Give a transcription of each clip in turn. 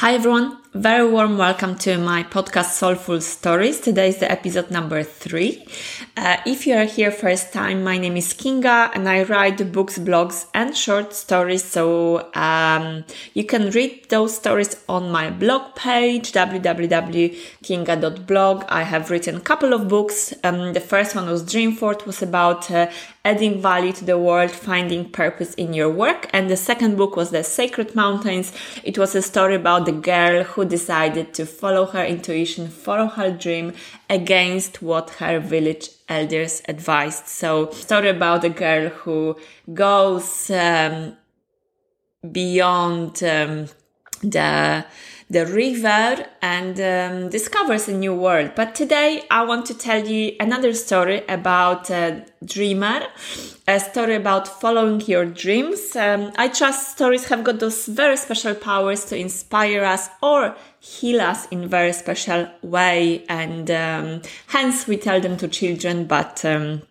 Hi everyone, very warm welcome to my podcast Soulful Stories. Today is the episode number three. Uh, if you are here first time, my name is Kinga and I write books, blogs and short stories. So um, you can read those stories on my blog page www.kinga.blog. I have written a couple of books. Um, the first one was Dreamford, was about uh, adding value to the world, finding purpose in your work. And the second book was The Sacred Mountains. It was a story about the girl who decided to follow her intuition, follow her dream against what her village elders advised. So, story about a girl who goes um, beyond um, the the river and um, discovers a new world. But today I want to tell you another story about a dreamer, a story about following your dreams. Um, I trust stories have got those very special powers to inspire us or heal us in very special way, and um, hence we tell them to children, but um,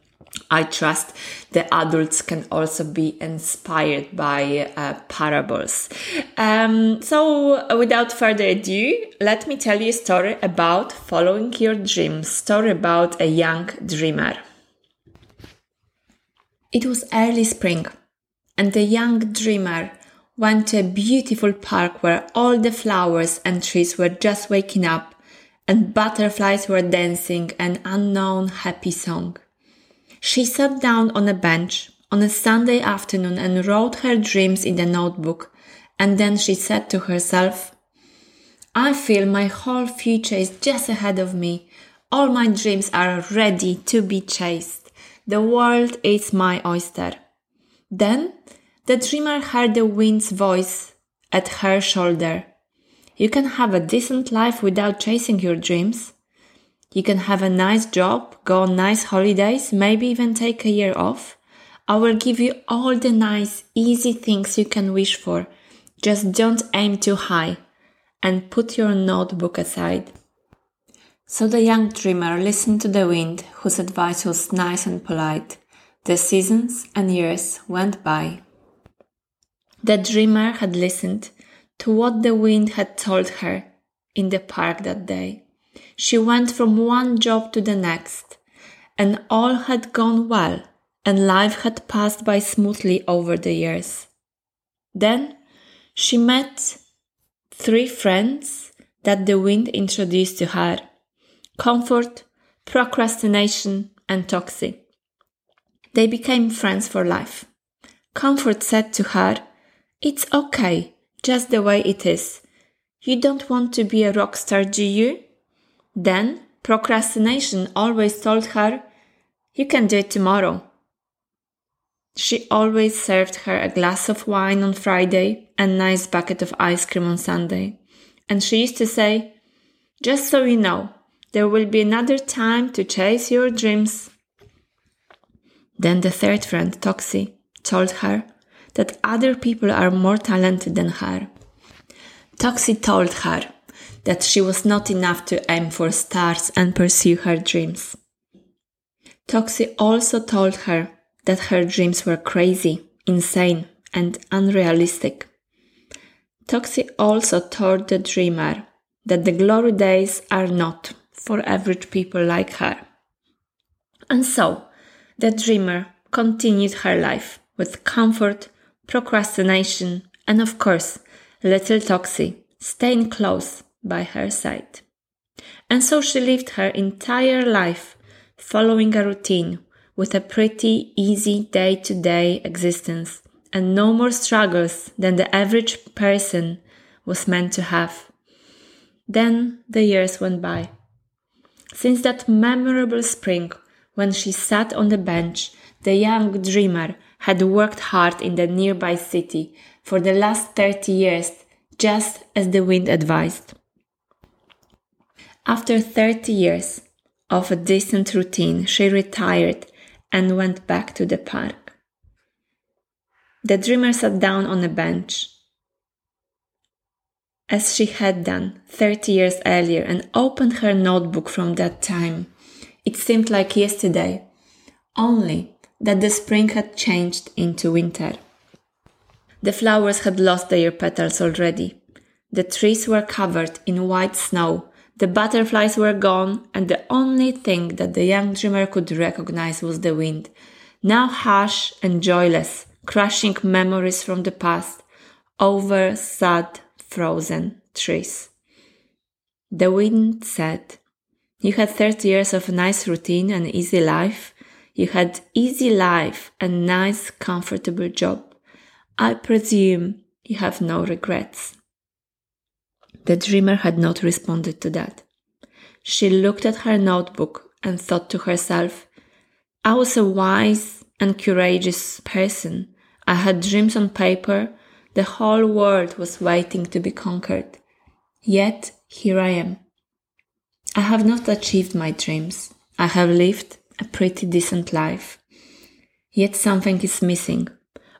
I trust the adults can also be inspired by uh, parables. Um, so, without further ado, let me tell you a story about following your dreams. Story about a young dreamer. It was early spring, and the young dreamer went to a beautiful park where all the flowers and trees were just waking up, and butterflies were dancing an unknown happy song. She sat down on a bench on a Sunday afternoon and wrote her dreams in the notebook. And then she said to herself, I feel my whole future is just ahead of me. All my dreams are ready to be chased. The world is my oyster. Then the dreamer heard the wind's voice at her shoulder. You can have a decent life without chasing your dreams. You can have a nice job, go on nice holidays, maybe even take a year off. I will give you all the nice, easy things you can wish for. Just don't aim too high and put your notebook aside. So the young dreamer listened to the wind, whose advice was nice and polite. The seasons and years went by. The dreamer had listened to what the wind had told her in the park that day. She went from one job to the next, and all had gone well, and life had passed by smoothly over the years. Then she met three friends that the wind introduced to her comfort, procrastination, and toxic. They became friends for life. Comfort said to her, It's okay, just the way it is. You don't want to be a rock star, do you? Then procrastination always told her, You can do it tomorrow. She always served her a glass of wine on Friday and nice bucket of ice cream on Sunday. And she used to say, Just so you know, there will be another time to chase your dreams. Then the third friend, Toxie, told her that other people are more talented than her. Toxie told her that she was not enough to aim for stars and pursue her dreams. Toxie also told her that her dreams were crazy, insane, and unrealistic. Toxie also told the dreamer that the glory days are not for average people like her. And so, the dreamer continued her life with comfort, procrastination, and of course, little Toxie staying close by her side. And so she lived her entire life following a routine with a pretty easy day to day existence and no more struggles than the average person was meant to have. Then the years went by. Since that memorable spring when she sat on the bench, the young dreamer had worked hard in the nearby city for the last 30 years, just as the wind advised. After 30 years of a decent routine, she retired and went back to the park. The dreamer sat down on a bench, as she had done 30 years earlier, and opened her notebook from that time. It seemed like yesterday, only that the spring had changed into winter. The flowers had lost their petals already. The trees were covered in white snow. The butterflies were gone, and the only thing that the young dreamer could recognize was the wind, now harsh and joyless, crushing memories from the past over sad, frozen trees. The wind said, You had 30 years of nice routine and easy life. You had easy life and nice, comfortable job. I presume you have no regrets. The dreamer had not responded to that. She looked at her notebook and thought to herself, I was a wise and courageous person. I had dreams on paper. The whole world was waiting to be conquered. Yet here I am. I have not achieved my dreams. I have lived a pretty decent life. Yet something is missing.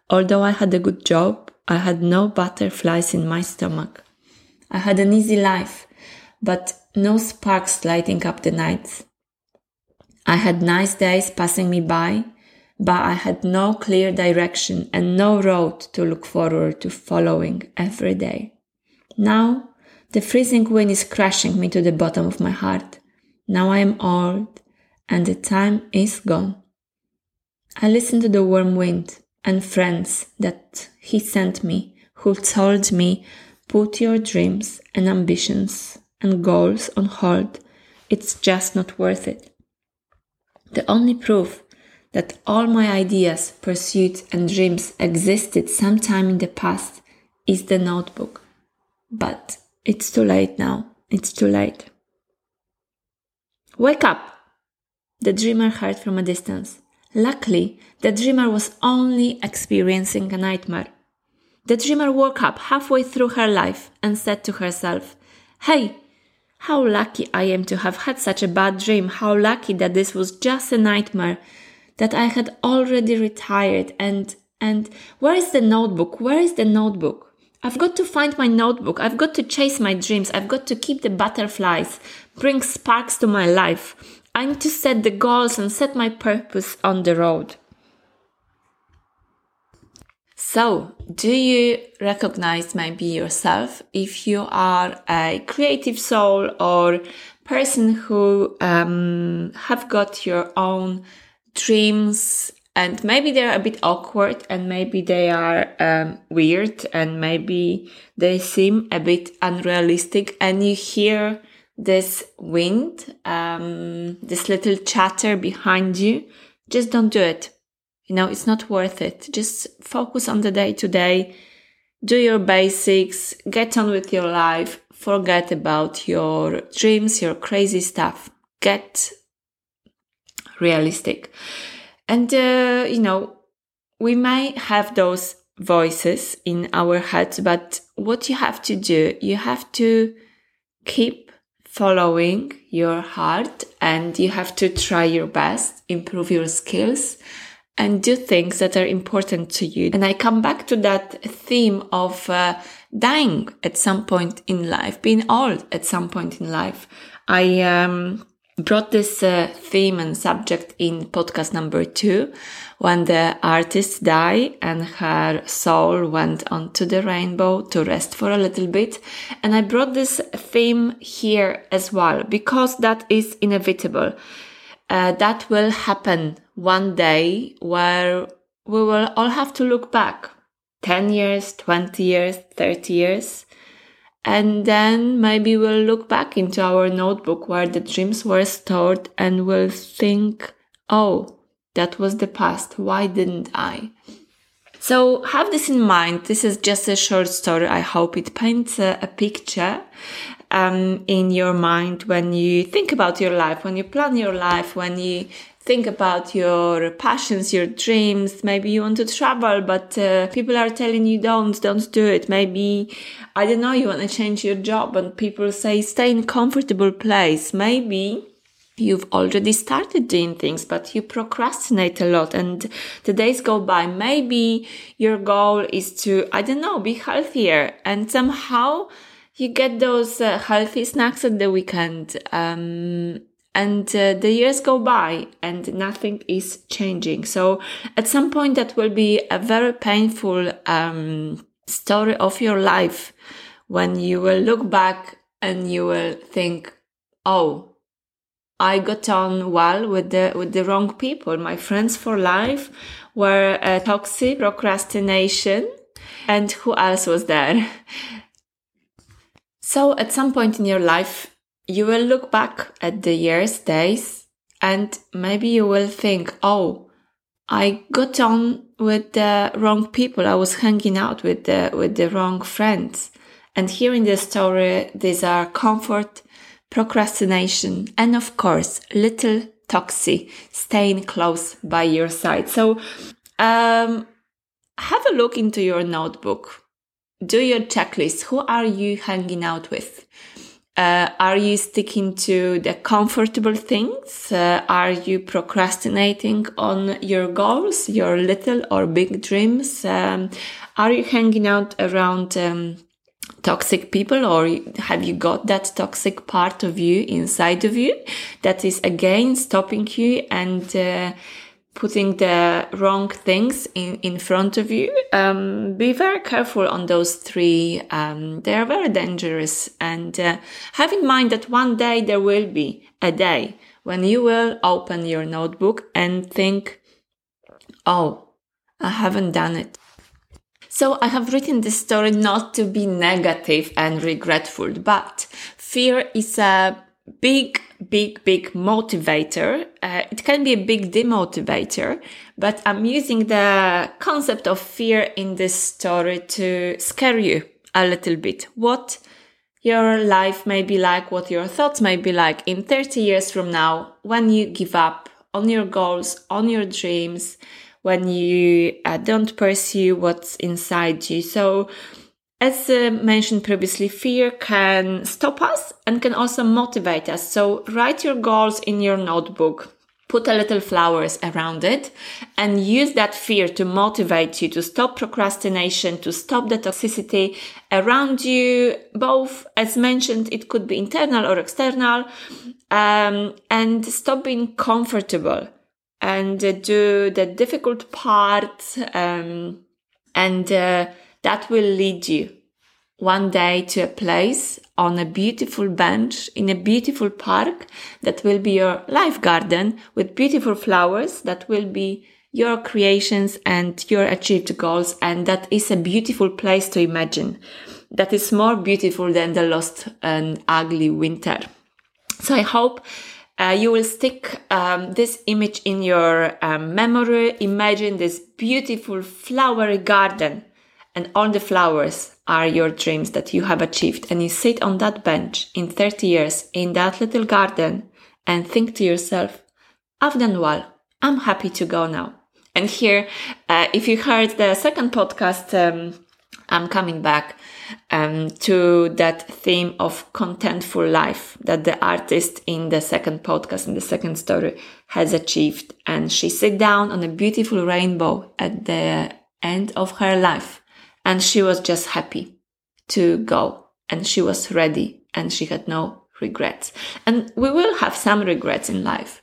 Although I had a good job, I had no butterflies in my stomach. I had an easy life, but no sparks lighting up the nights. I had nice days passing me by, but I had no clear direction and no road to look forward to following every day. Now, the freezing wind is crushing me to the bottom of my heart. Now I am old and the time is gone. I listen to the warm wind and friends that he sent me who told me put your dreams and ambitions and goals on hold. It's just not worth it. The only proof that all my ideas, pursuits, and dreams existed sometime in the past is the notebook. But it's too late now. It's too late. Wake up! The dreamer heard from a distance. Luckily, the dreamer was only experiencing a nightmare. The dreamer woke up halfway through her life and said to herself, Hey, how lucky I am to have had such a bad dream. How lucky that this was just a nightmare, that I had already retired and, and where is the notebook? Where is the notebook? I've got to find my notebook. I've got to chase my dreams. I've got to keep the butterflies, bring sparks to my life. I need to set the goals and set my purpose on the road. So, do you recognize maybe yourself if you are a creative soul or person who um, have got your own dreams and maybe they're a bit awkward and maybe they are um, weird and maybe they seem a bit unrealistic and you hear this wind um, this little chatter behind you just don't do it you know it's not worth it. Just focus on the day to day. Do your basics. Get on with your life. Forget about your dreams your crazy stuff. Get realistic. And, uh, you know, we may have those voices in our heads, but what you have to do, you have to keep following your heart and you have to try your best, improve your skills and do things that are important to you. And I come back to that theme of uh, dying at some point in life, being old at some point in life. I, um, brought this uh, theme and subject in podcast number two when the artist died and her soul went onto the rainbow to rest for a little bit. And I brought this theme here as well because that is inevitable. Uh, that will happen one day where we will all have to look back 10 years, 20 years, 30 years and then maybe we'll look back into our notebook where the dreams were stored and we'll think, oh, that was the past. Why didn't I? So have this in mind. This is just a short story. I hope it paints a, a picture um, in your mind when you think about your life, when you plan your life, when you think about your passions, your dreams. Maybe you want to travel, but uh, people are telling you don't, don't do it. Maybe, I don't know, you want to change your job and people say stay in comfortable place. Maybe you've already started doing things, but you procrastinate a lot and the days go by. Maybe your goal is to, I don't know, be healthier and somehow you get those uh, healthy snacks at the weekend. Um, and uh, the years go by and nothing is changing. So at some point that will be a very painful um, story of your life when you will look back and you will think, oh, I got on well with the with the wrong people. My friends for life were uh, toxic, procrastination, and who else was there? So at some point in your life, you will look back at the years, days, and maybe you will think, oh, I got on with the wrong people. I was hanging out with the, with the wrong friends. And here in the story, these are comfort, procrastination, and of course, little toxic staying close by your side. So, um, have a look into your notebook. Do your checklist. Who are you hanging out with? Uh, are you sticking to the comfortable things? Uh, are you procrastinating on your goals, your little or big dreams? Um, are you hanging out around um, toxic people or have you got that toxic part of you inside of you that is again stopping you and uh, putting the wrong things in, in front of you. Um, be very careful on those three. Um, they are very dangerous. And uh, have in mind that one day there will be a day when you will open your notebook and think, oh, I haven't done it. So I have written this story not to be negative and regretful, but fear is a big big, big motivator. Uh, it can be a big demotivator, but I'm using the concept of fear in this story to scare you a little bit. What your life may be like, what your thoughts may be like in 30 years from now when you give up on your goals, on your dreams, when you uh, don't pursue what's inside you. So, as uh, mentioned previously, fear can stop us and can also motivate us. So write your goals in your notebook. Put a little flowers around it and use that fear to motivate you to stop procrastination, to stop the toxicity around you. Both, as mentioned, it could be internal or external, um, and stop being comfortable and uh, do the difficult part, um, and uh, that will lead you one day to a place on a beautiful bench in a beautiful park that will be your life garden with beautiful flowers that will be your creations and your achieved goals. And that is a beautiful place to imagine. That is more beautiful than the lost and ugly winter. So I hope uh, you will stick um, this image in your um, memory. Imagine this beautiful flowery garden and all the flowers are your dreams that you have achieved. And you sit on that bench in 30 years in that little garden and think to yourself, I've done well. I'm happy to go now. And here, uh, if you heard the second podcast, um, I'm coming back um, to that theme of contentful life that the artist in the second podcast, in the second story, has achieved. And she sit down on a beautiful rainbow at the end of her life and she was just happy to go and she was ready and she had no regrets. And we will have some regrets in life,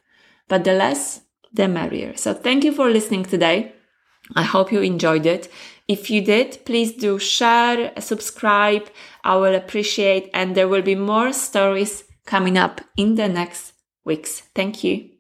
but the less, the merrier. So thank you for listening today. I hope you enjoyed it. If you did, please do share, subscribe. I will appreciate and there will be more stories coming up in the next weeks. Thank you.